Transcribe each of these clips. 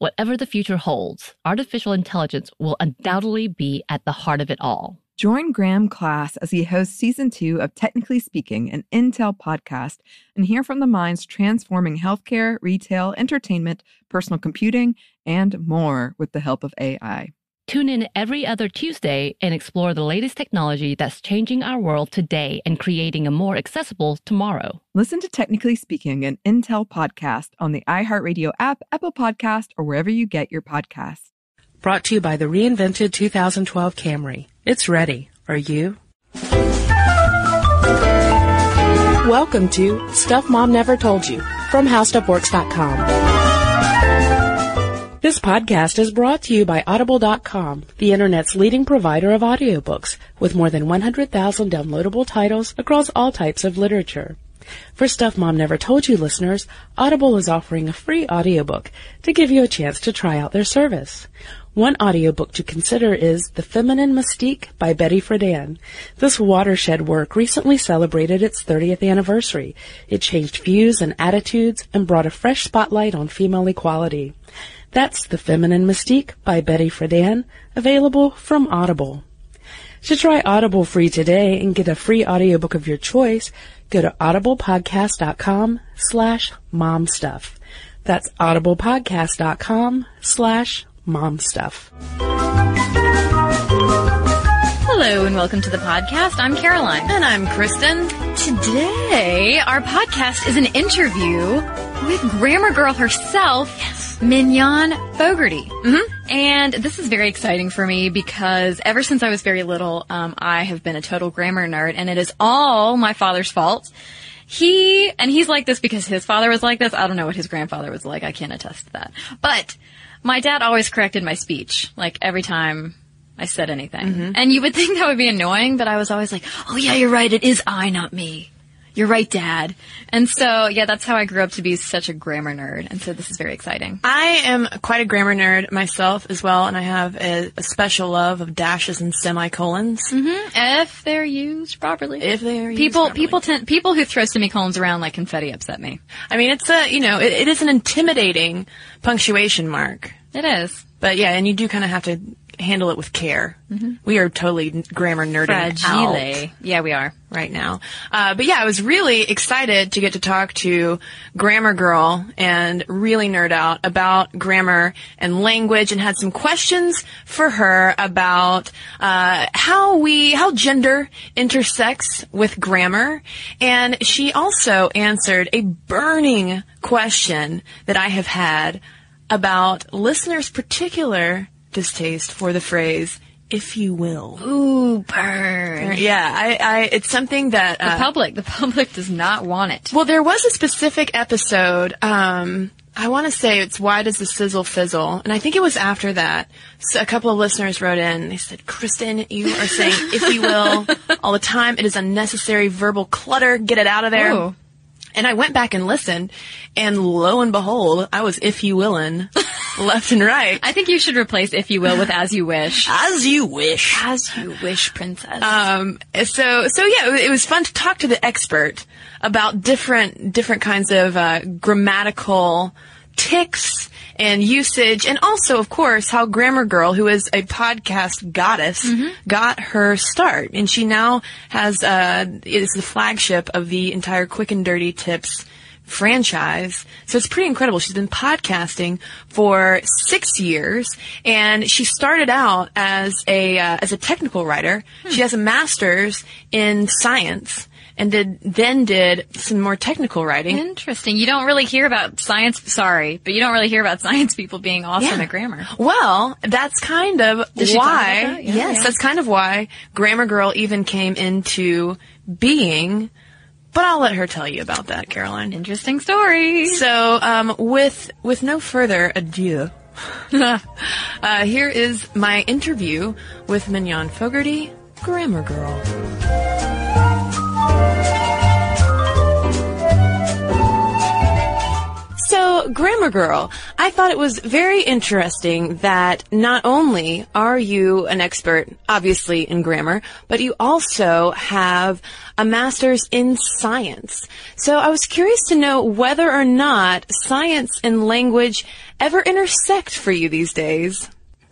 Whatever the future holds, artificial intelligence will undoubtedly be at the heart of it all. Join Graham Class as he hosts season two of Technically Speaking, an Intel podcast, and hear from the minds transforming healthcare, retail, entertainment, personal computing, and more with the help of AI. Tune in every other Tuesday and explore the latest technology that's changing our world today and creating a more accessible tomorrow. Listen to Technically Speaking, an Intel podcast on the iHeartRadio app, Apple Podcast, or wherever you get your podcasts. Brought to you by the reinvented 2012 Camry. It's ready. Are you? Welcome to Stuff Mom Never Told You from HowStuffWorks.com. This podcast is brought to you by Audible.com, the internet's leading provider of audiobooks with more than 100,000 downloadable titles across all types of literature. For Stuff Mom Never Told You listeners, Audible is offering a free audiobook to give you a chance to try out their service. One audiobook to consider is The Feminine Mystique by Betty Friedan. This watershed work recently celebrated its 30th anniversary. It changed views and attitudes and brought a fresh spotlight on female equality. That's The Feminine Mystique by Betty Friedan, available from Audible. To try Audible free today and get a free audiobook of your choice, go to audiblepodcast.com slash momstuff. That's audiblepodcast.com slash mom stuff. Hello and welcome to the podcast. I'm Caroline. And I'm Kristen. Today, our podcast is an interview with Grammar Girl herself, Mignon Fogarty. Mm-hmm. And this is very exciting for me because ever since I was very little, um, I have been a total grammar nerd, and it is all my father's fault. He, and he's like this because his father was like this. I don't know what his grandfather was like. I can't attest to that. But my dad always corrected my speech, like every time I said anything. Mm-hmm. And you would think that would be annoying, but I was always like, oh yeah, you're right. It is I, not me. You're right, dad. And so, yeah, that's how I grew up to be such a grammar nerd. And so this is very exciting. I am quite a grammar nerd myself as well, and I have a, a special love of dashes and semicolons. Mm-hmm. If they're used properly. If they are used people, properly. people tend, people who throw semicolons around like confetti upset me. I mean, it's a, you know, it, it is an intimidating punctuation mark. It is. But yeah, and you do kind of have to handle it with care. We are totally grammar nerding Fragile. out Yeah, we are. right now. Uh, but yeah, I was really excited to get to talk to Grammar Girl and really nerd out about grammar and language and had some questions for her about uh, how we how gender intersects with grammar. And she also answered a burning question that I have had about listeners' particular distaste for the phrase if you will. Ooh, burn. Yeah, I, I, it's something that, The uh, public, the public does not want it. well, there was a specific episode, um, I want to say it's Why Does the Sizzle Fizzle? And I think it was after that. So a couple of listeners wrote in. They said, Kristen, you are saying, if you will, all the time. It is unnecessary verbal clutter. Get it out of there. Ooh. And I went back and listened, and lo and behold, I was if you willin', left and right. I think you should replace if you will with as you wish. As you wish. As you wish, princess. Um, so, so yeah, it, was fun to talk to the expert about different, different kinds of, uh, grammatical tics and usage, and also, of course, how Grammar Girl, who is a podcast goddess, got her start. And she now has, uh, is the flagship of the entire Quick and Dirty Tips franchise. So it's pretty incredible. She's been podcasting for six years, and she started out as a uh, as a technical writer. She has a master's in science. and did then did some more technical writing. Interesting. You don't really hear about science. Sorry, but you don't really hear about science people being awesome Yeah. at grammar. Well, that's kind of why. that? Yeah, yes, yeah. that's kind of why Grammar Girl even came into being. But I'll let her tell you about that, Caroline. Interesting story. So, um, with with no further ado, uh, here is my interview with Mignon Fogarty, Grammar Girl. Grammar Girl, I thought it was very interesting that not only are you an expert, obviously, in grammar, but you also have a master's in science. So I was curious to know whether or not science and language ever intersect for you these days.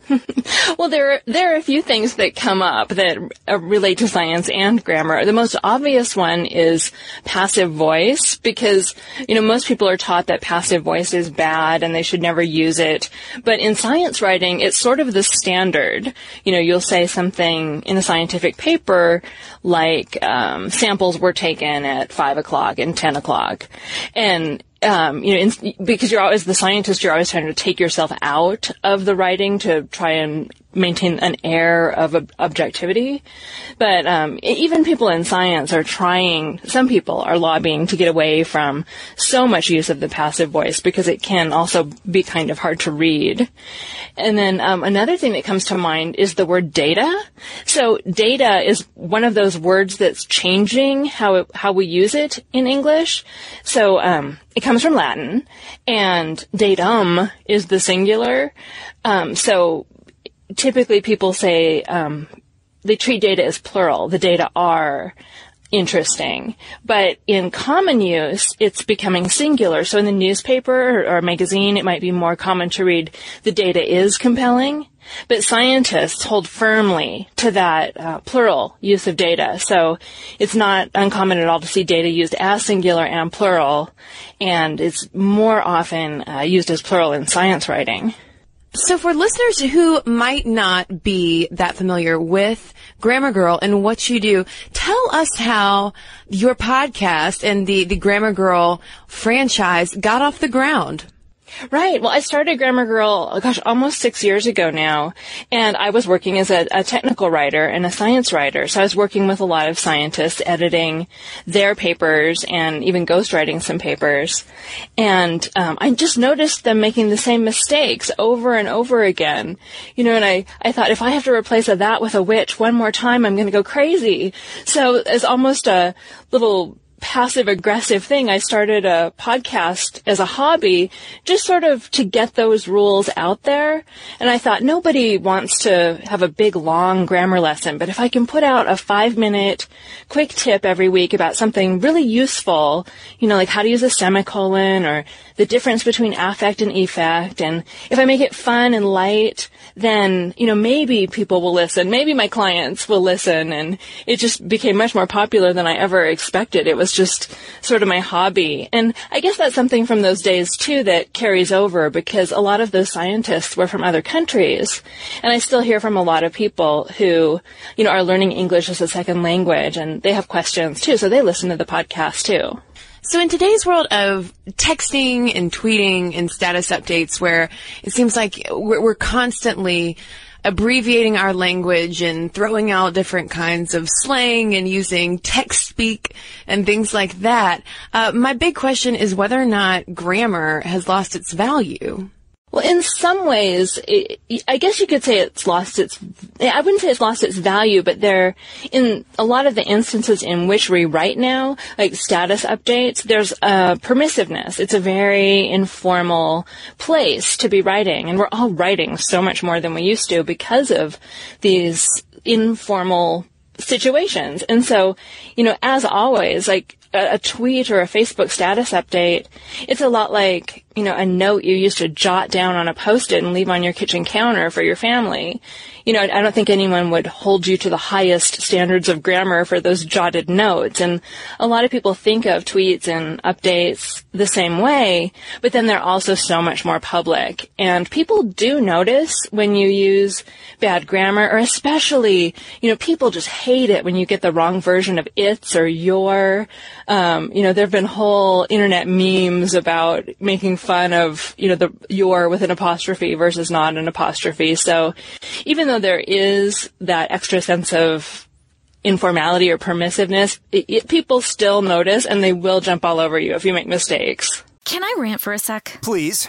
Well, there are, there are a few things that come up that uh, relate to science and grammar. The most obvious one is passive voice because, you know, most people are taught that passive voice is bad and they should never use it. But in science writing, it's sort of the standard. You know, you'll say something in a scientific paper like, um, samples were taken at five o'clock and ten o'clock. And um, you know, in, because you're always the scientist, you're always trying to take yourself out of the writing to try and maintain an air of ob- objectivity. But um, even people in science are trying. Some people are lobbying to get away from so much use of the passive voice because it can also be kind of hard to read. And then um, another thing that comes to mind is the word data. So data is one of those words that's changing how it, how we use it in English. So um, it comes from Latin, and datum is the singular. Um, so typically people say um, they treat data as plural. The data are interesting. But in common use, it's becoming singular. So in the newspaper or, or magazine, it might be more common to read the data is compelling. But scientists hold firmly to that uh, plural use of data. So it's not uncommon at all to see data used as singular and plural, and it's more often uh, used as plural in science writing. So for listeners who might not be that familiar with Grammar Girl and what you do, tell us how your podcast and the, the Grammar Girl franchise got off the ground. Right. Well, I started Grammar Girl, oh gosh, almost six years ago now. And I was working as a, a technical writer and a science writer. So I was working with a lot of scientists, editing their papers and even ghostwriting some papers. And um, I just noticed them making the same mistakes over and over again. You know, and I, I thought if I have to replace a that with a which one more time, I'm going to go crazy. So as almost a little passive aggressive thing. I started a podcast as a hobby, just sort of to get those rules out there. And I thought nobody wants to have a big long grammar lesson, but if I can put out a five minute quick tip every week about something really useful, you know, like how to use a semicolon or the difference between affect and effect. And if I make it fun and light, then, you know, maybe people will listen. Maybe my clients will listen. And it just became much more popular than I ever expected. It was just sort of my hobby. And I guess that's something from those days too that carries over because a lot of those scientists were from other countries. And I still hear from a lot of people who, you know, are learning English as a second language and they have questions too. So they listen to the podcast too. So in today's world of texting and tweeting and status updates where it seems like we're constantly abbreviating our language and throwing out different kinds of slang and using text speak and things like that, uh, my big question is whether or not grammar has lost its value. Well, in some ways, it, I guess you could say it's lost its, I wouldn't say it's lost its value, but there, in a lot of the instances in which we write now, like status updates, there's a permissiveness. It's a very informal place to be writing, and we're all writing so much more than we used to because of these informal situations. And so, you know, as always, like a, tweet or a Facebook status update, it's a lot like, you know, a note you used to jot down on a post-it and leave on your kitchen counter for your family. You know, I don't think anyone would hold you to the highest standards of grammar for those jotted notes. And a lot of people think of tweets and updates the same way, but then they're also so much more public. And people do notice when you use bad grammar, or especially, you know, people just hate it when you get the wrong version of it's or your. Um, you know, there have been whole internet memes about making fun of, you know, the your with an apostrophe versus not an apostrophe. So even though there is that extra sense of informality or permissiveness, it, it, people still notice and they will jump all over you if you make mistakes. Can I rant for a sec? Please.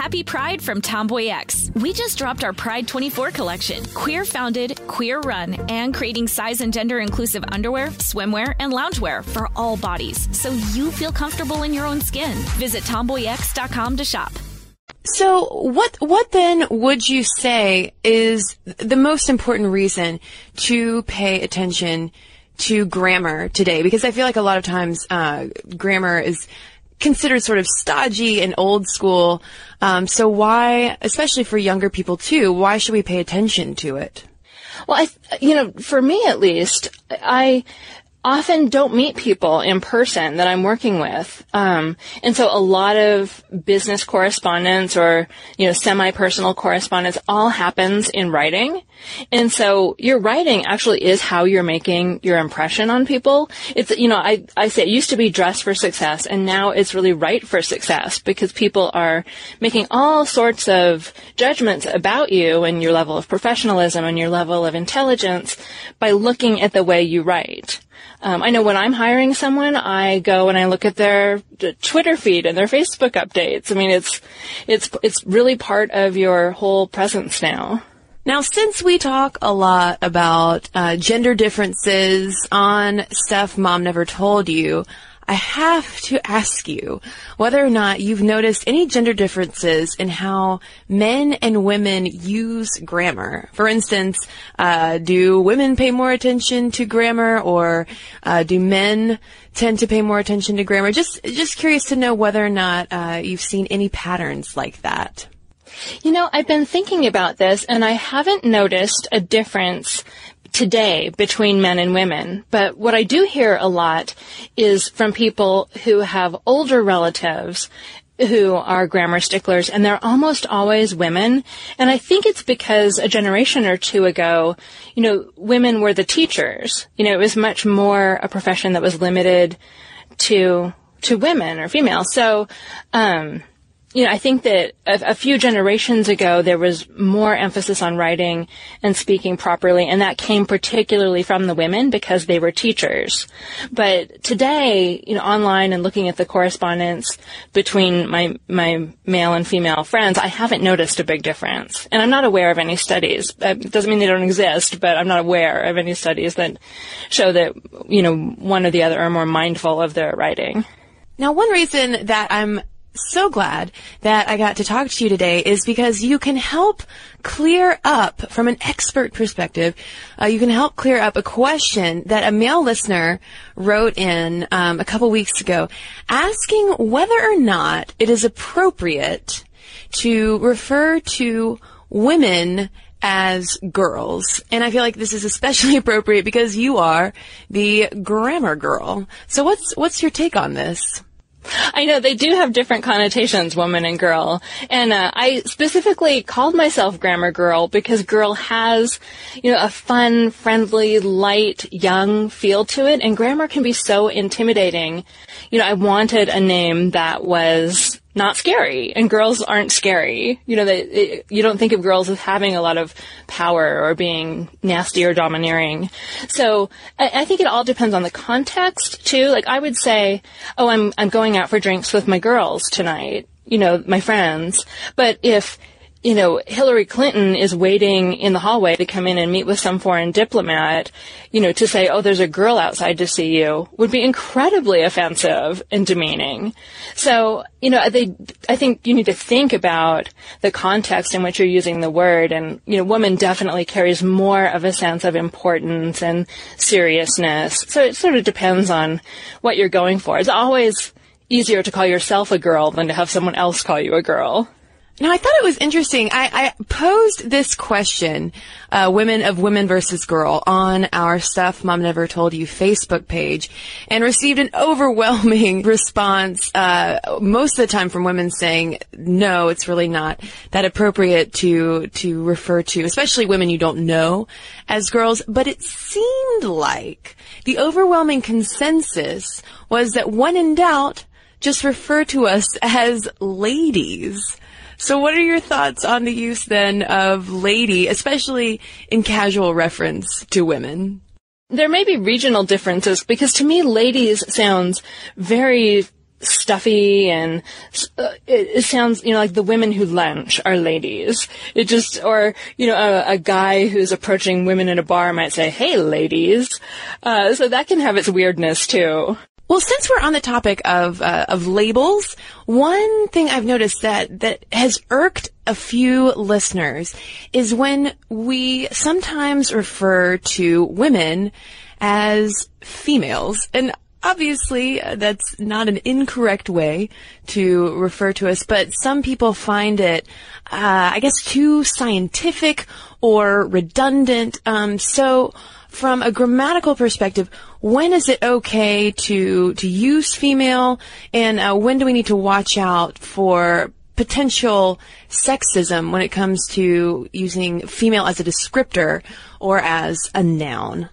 Happy Pride from Tomboy X. We just dropped our Pride 24 collection. Queer founded, queer run, and creating size and gender inclusive underwear, swimwear, and loungewear for all bodies so you feel comfortable in your own skin. Visit tomboyx.com to shop. So what what then would you say is the most important reason to pay attention to grammar today? Because I feel like a lot of times uh, grammar is considered sort of stodgy and old school. Um, so why, especially for younger people too, why should we pay attention to it? Well, I, you know, for me at least, I often don't meet people in person that I'm working with. Um, and so a lot of business correspondence or, you know, semi-personal correspondence all happens in writing. And so your writing actually is how you're making your impression on people. It's, you know, I, I say it used to be dress for success and now it's really write for success because people are making all sorts of judgments about you and your level of professionalism and your level of intelligence by looking at the way you write. Um, I know when I'm hiring someone, I go and I look at their Twitter feed and their Facebook updates. I mean, it's it's it's really part of your whole presence now. Now, since we talk a lot about uh, gender differences on stuff mom never told you, I have to ask you whether or not you've noticed any gender differences in how men and women use grammar. For instance, uh, do women pay more attention to grammar, or uh, do men tend to pay more attention to grammar? Just, just curious to know whether or not uh, you've seen any patterns like that. You know, I've been thinking about this and I haven't noticed a difference today between men and women. But what I do hear a lot is from people who have older relatives who are grammar sticklers and they're almost always women. And I think it's because a generation or two ago, you know, women were the teachers. You know, it was much more a profession that was limited to to women or females. So, um, you know, I think that a, a, few generations ago there was more emphasis on writing and speaking properly, and that came particularly from the women because they were teachers. But today, you know, online and looking at the correspondence between my my male and female friends, I haven't noticed a big difference, and I'm not aware of any studies. It doesn't mean they don't exist, but I'm not aware of any studies that show that you know one or the other are more mindful of their writing. Now, one reason that I'm so glad that I got to talk to you today is because you can help clear up from an expert perspective. Uh, you can help clear up a question that a male listener wrote in um, a couple weeks ago, asking whether or not it is appropriate to refer to women as girls. And I feel like this is especially appropriate because you are the grammar girl. So what's, what's your take on this? I know they do have different connotations, woman and girl. And uh, I specifically called myself grammar girl because girl has, you know, a fun, friendly, light, young feel to it. And grammar can be so intimidating. You know, I wanted a name that was not scary and girls aren't scary. You know, they, it, you don't think of girls as having a lot of power or being nasty or domineering. So I, I, think it all depends on the context too. Like I would say, oh, I'm, I'm going out for drinks with my girls tonight. You know, my friends. But if you know, Hillary Clinton is waiting in the hallway to come in and meet with some foreign diplomat, you know, to say, oh, there's a girl outside to see you would be incredibly offensive and demeaning. So, you know, they, I think you need to think about the context in which you're using the word. And, you know, woman definitely carries more of a sense of importance and seriousness. So it sort of depends on what you're going for. It's always easier to call yourself a girl than to have someone else call you a girl. Now, I thought it was interesting. I, I posed this question, uh, women of women versus girl, on our Stuff Mom Never Told You Facebook page, and received an overwhelming response, uh, most of the time from women saying, no, it's really not that appropriate to, to refer to, especially women you don't know as girls. But it seemed like the overwhelming consensus was that when in doubt, just refer to us as ladies. So what are your thoughts on the use then of lady, especially in casual reference to women? There may be regional differences because to me ladies sounds very stuffy and uh, it, it, sounds, you know, like the women who lunch are ladies. It just, or, you know, a, a guy who's approaching women in a bar might say, hey ladies. Uh, so that can have its weirdness too. Well, since we're on the topic of uh, of labels, one thing I've noticed that that has irked a few listeners is when we sometimes refer to women as females, and obviously uh, that's not an incorrect way to refer to us, but some people find it, uh, I guess, too scientific or redundant. Um, so from a grammatical perspective, when is it okay to to use female, and uh, when do we need to watch out for potential sexism when it comes to using female as a descriptor or as a noun?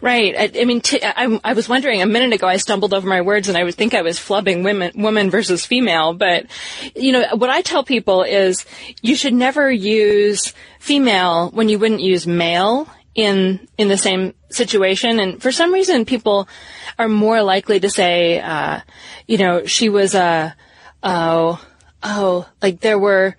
Right. I, I mean, t- I, I was wondering a minute ago. I stumbled over my words, and I would think I was flubbing women, woman versus female. But you know, what I tell people is you should never use female when you wouldn't use male in in the same situation. And for some reason people are more likely to say uh, you know she was a oh oh like there were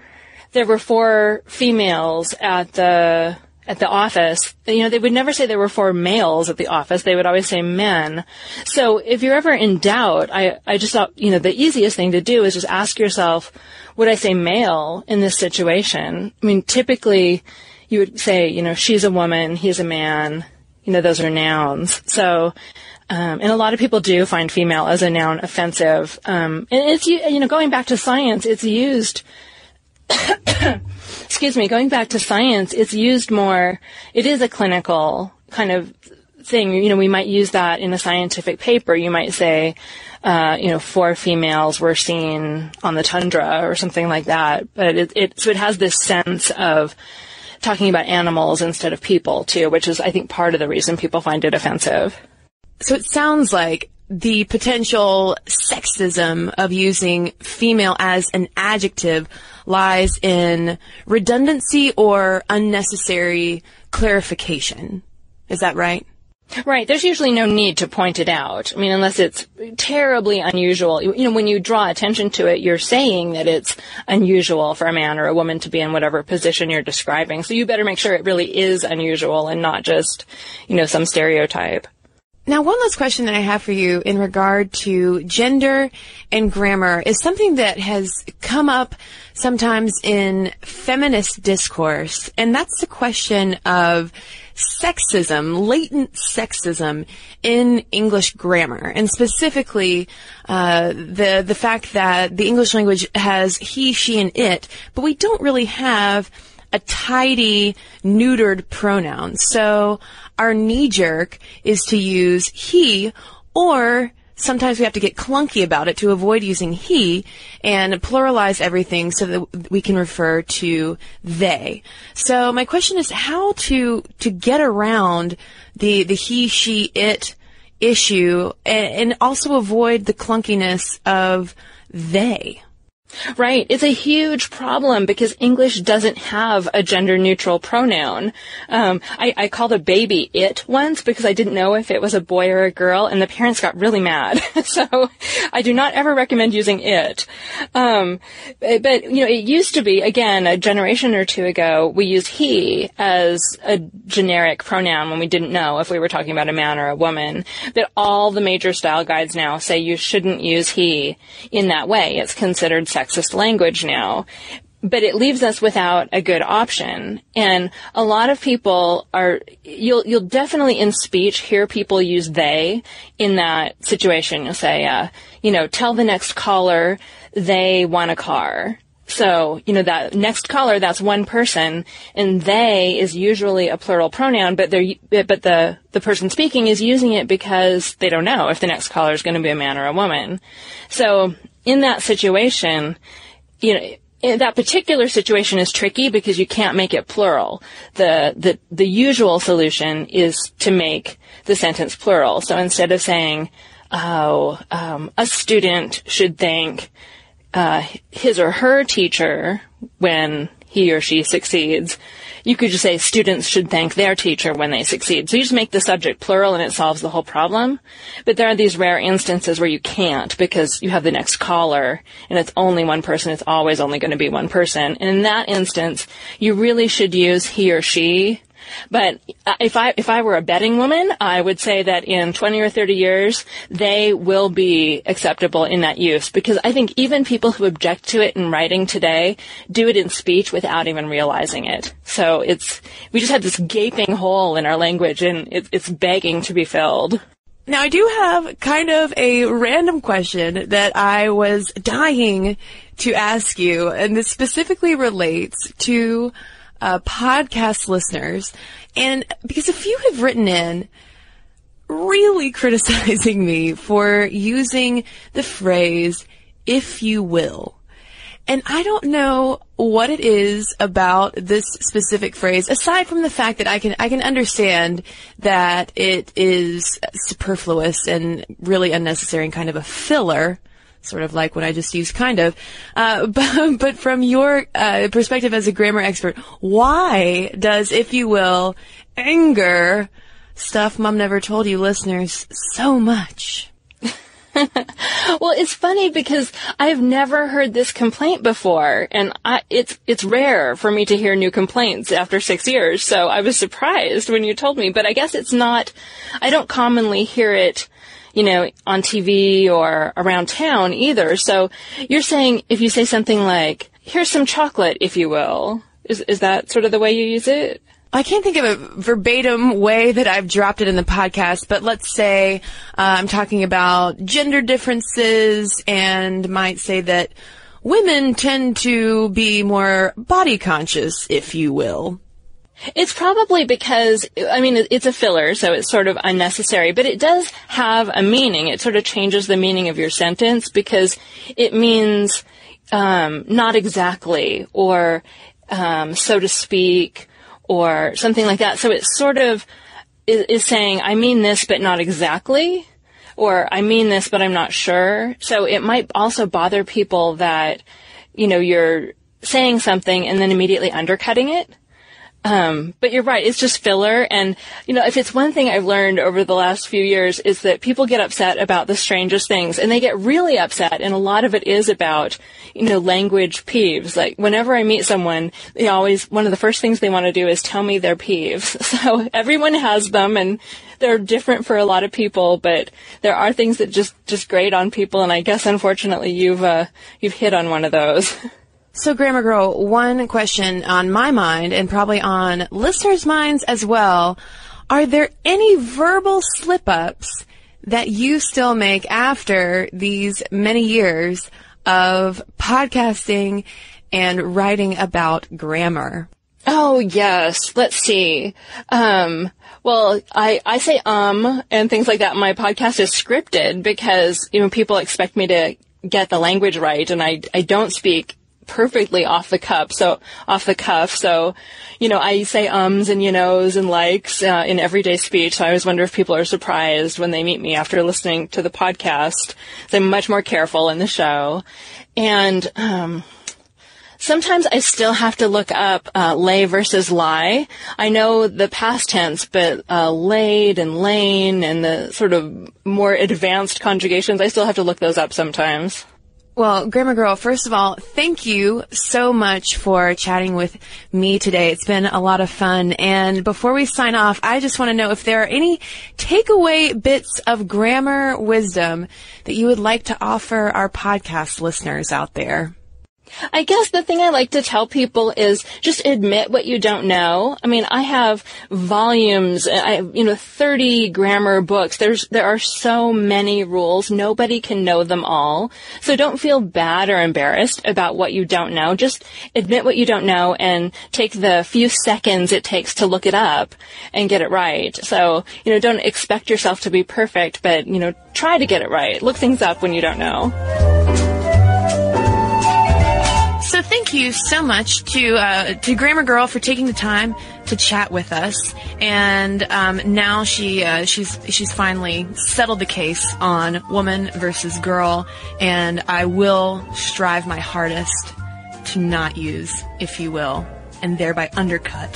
there were four females at the at the office. You know they would never say there were four males at the office. They would always say men. So if you're ever in doubt i i just thought you know the easiest thing to do is just ask yourself would i say male in this situation? I mean typically you would say, you know, she's a woman, he's a man, you know, those are nouns. So, um, and a lot of people do find female as a noun offensive. Um, and it's, you know, going back to science, it's used, excuse me, going back to science, it's used more, it is a clinical kind of thing. You know, we might use that in a scientific paper. You might say, uh, you know, four females were seen on the tundra or something like that. But it, it, so it has this sense of, talking about animals instead of people too, which is, I think, part of the reason people find it offensive. So it sounds like the potential sexism of using female as an adjective lies in redundancy or unnecessary clarification. Is that right? Right. There's usually no need to point it out. I mean, unless it's terribly unusual. You know, when you draw attention to it, you're saying that it's unusual for a man or a woman to be in whatever position you're describing. So you better make sure it really is unusual and not just, you know, some stereotype. Now, one last question that I have for you in regard to gender and grammar is something that has come up sometimes in feminist discourse, and that's the question of sexism, latent sexism in English grammar, and specifically uh, the the fact that the English language has he, she, and it, but we don't really have a tidy neutered pronoun. So our knee jerk is to use he or sometimes we have to get clunky about it to avoid using he and pluralize everything so that we can refer to they. So my question is how to to get around the the he she it issue and, and also avoid the clunkiness of they. Right. It's a huge problem because English doesn't have a gender neutral pronoun. Um, I, I, called a baby it once because I didn't know if it was a boy or a girl and the parents got really mad. so I do not ever recommend using it. Um, but, you know, it used to be, again, a generation or two ago, we used he as a generic pronoun when we didn't know if we were talking about a man or a woman. But all the major style guides now say you shouldn't use he in that way. It's considered sexist language now but it leaves us without a good option. And a lot of people are, you'll, you'll definitely in speech hear people use they in that situation. You'll say, uh, you know, tell the next caller they want a car. So, you know, that next caller, that's one person, and they is usually a plural pronoun, but they're, but the, the person speaking is using it because they don't know if the next caller is going to be a man or a woman. So, in that situation, you know, that particular situation is tricky because you can't make it plural. The, the, the usual solution is to make the sentence plural. So instead of saying, oh, um, a student should thank uh, his or her teacher when he or she succeeds, you could just say students should thank their teacher when they succeed. So you just make the subject plural and it solves the whole problem. But there are these rare instances where you can't because you have the next caller and it's only one person. It's always only going to be one person. And in that instance, you really should use he or she but uh, if I if I were a betting woman, I would say that in 20 or 30 years they will be acceptable in that use because I think even people who object to it in writing today do it in speech without even realizing it. So it's we just have this gaping hole in our language and it, it's begging to be filled. Now I do have kind of a random question that I was dying to ask you, and this specifically relates to uh, podcast listeners, and because a few have written in really criticizing me for using the phrase, if you will. And I don't know what it is about this specific phrase, aside from the fact that I can, I can understand that it is superfluous and really unnecessary and kind of a filler sort of like what I just used, kind of. Uh, but, but, from your uh, perspective as a grammar expert, why does, if you will, anger stuff mom never told you listeners so much? well, it's funny because I've never heard this complaint before, and I, it's it's rare for me to hear new complaints after six years. So I was surprised when you told me, but I guess it's not. I don't commonly hear it you know, on TV or around town either. So you're saying if you say something like, here's some chocolate, if you will, is, is that sort of the way you use it? I can't think of a verbatim way that I've dropped it in the podcast, but let's say uh, I'm talking about gender differences and might say that women tend to be more body conscious, if you will. It's probably because, I mean, it's a filler, so it's sort of unnecessary, but it does have a meaning. It sort of changes the meaning of your sentence because it means, um, not exactly, or, um, so to speak, or something like that. So it sort of is, is saying, I mean this, but not exactly, or I mean this, but I'm not sure. So it might also bother people that, you know, you're saying something and then immediately undercutting it Um, but you're right. It's just filler. And, you know, if it's one thing I've learned over the last few years is that people get upset about the strangest things and they get really upset. And a lot of it is about, you know, language peeves. Like whenever I meet someone, they always, one of the first things they want to do is tell me their peeves. So everyone has them and they're different for a lot of people, but there are things that just, just grate on people. And I guess unfortunately you've, uh, you've hit on one of those. So, Grammar Girl, one question on my mind and probably on listeners' minds as well. Are there any verbal slip ups that you still make after these many years of podcasting and writing about grammar? Oh yes. Let's see. Um, well, I, I say um and things like that. My podcast is scripted because, you know, people expect me to get the language right and I, I don't speak perfectly off the cuff. So off the cuff. So, you know, I say ums and you knows and likes uh, in everyday speech. So I always wonder if people are surprised when they meet me after listening to the podcast. So I'm much more careful in the show, and um, sometimes I still have to look up uh, lay versus lie. I know the past tense, but uh, laid and lain and the sort of more advanced conjugations, I still have to look those up sometimes. Well, Grammar Girl, first of all, thank you so much for chatting with me today. It's been a lot of fun. And before we sign off, I just want to know if there are any takeaway bits of grammar wisdom that you would like to offer our podcast listeners out there. I guess the thing I like to tell people is just admit what you don't know. I mean, I have volumes, uh, I you know, 30 grammar books. There's, there are so many rules. Nobody can know them all. So don't feel bad or embarrassed about what you don't know. Just admit what you don't know and take the few seconds it takes to look it up and get it right. So, you know, don't expect yourself to be perfect, but, you know, try to get it right. Look things up when you don't know. So thank you so much to uh, to Grammar Girl for taking the time to chat with us, and um, now she uh, she's she's finally settled the case on woman versus girl, and I will strive my hardest to not use, if you will, and thereby undercut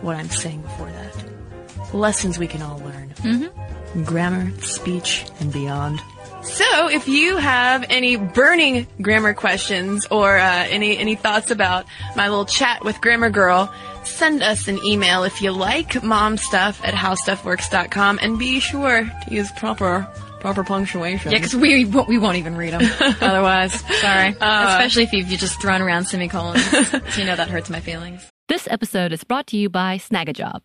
what I'm saying before that. Lessons we can all learn. Mm-hmm. Grammar, speech, and beyond. So, if you have any burning grammar questions or uh, any any thoughts about my little chat with Grammar Girl, send us an email if you like, momstuff at howstuffworks.com, and be sure to use proper proper punctuation. Yeah, because we won't- we won't even read them otherwise. Sorry, especially if you've just thrown around semicolons. so you know that hurts my feelings. This episode is brought to you by Snagajob.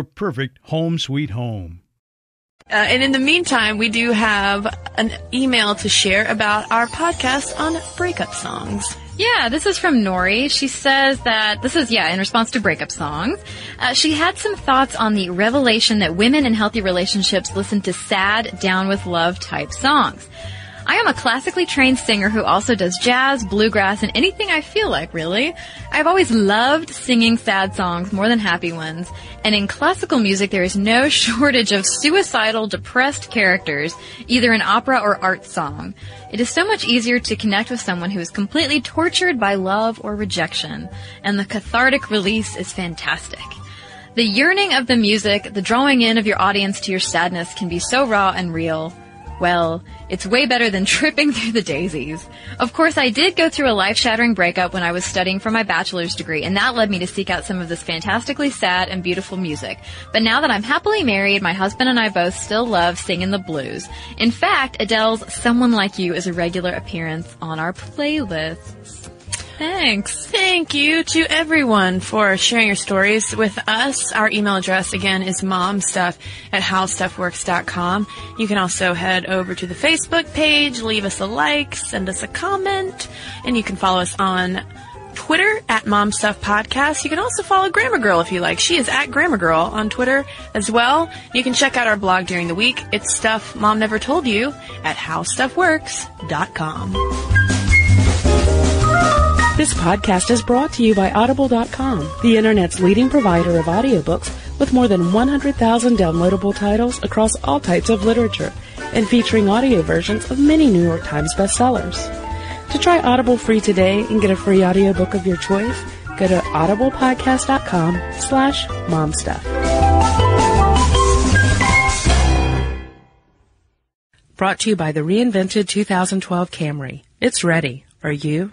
your perfect home sweet home. Uh, and in the meantime, we do have an email to share about our podcast on breakup songs. Yeah, this is from Nori. She says that this is, yeah, in response to breakup songs. Uh, she had some thoughts on the revelation that women in healthy relationships listen to sad, down with love type songs. I am a classically trained singer who also does jazz, bluegrass, and anything I feel like, really. I've always loved singing sad songs more than happy ones, and in classical music there is no shortage of suicidal, depressed characters, either in opera or art song. It is so much easier to connect with someone who is completely tortured by love or rejection, and the cathartic release is fantastic. The yearning of the music, the drawing in of your audience to your sadness can be so raw and real. Well, it's way better than tripping through the daisies. Of course, I did go through a life-shattering breakup when I was studying for my bachelor's degree, and that led me to seek out some of this fantastically sad and beautiful music. But now that I'm happily married, my husband and I both still love singing the blues. In fact, Adele's Someone Like You is a regular appearance on our playlists. Thanks. Thank you to everyone for sharing your stories with us. Our email address again is momstuff at howstuffworks.com. You can also head over to the Facebook page, leave us a like, send us a comment, and you can follow us on Twitter at Mom Stuff Podcast. You can also follow Grammar Girl if you like. She is at Grammar Girl on Twitter as well. You can check out our blog during the week. It's stuff Mom never told you at howstuffworks.com. This podcast is brought to you by Audible.com, the internet's leading provider of audiobooks with more than 100,000 downloadable titles across all types of literature and featuring audio versions of many New York Times bestsellers. To try Audible free today and get a free audiobook of your choice, go to audiblepodcast.com slash momstuff. Brought to you by the reinvented 2012 Camry. It's ready. Are you?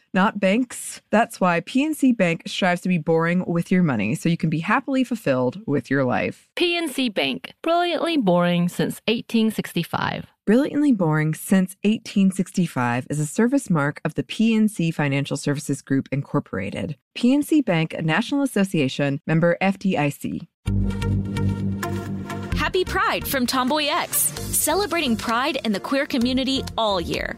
not banks. That's why PNC Bank strives to be boring with your money so you can be happily fulfilled with your life. PNC Bank, brilliantly boring since 1865. Brilliantly Boring Since 1865 is a service mark of the PNC Financial Services Group, Incorporated. PNC Bank, a National Association member FDIC. Happy Pride from Tomboy X, celebrating pride in the queer community all year.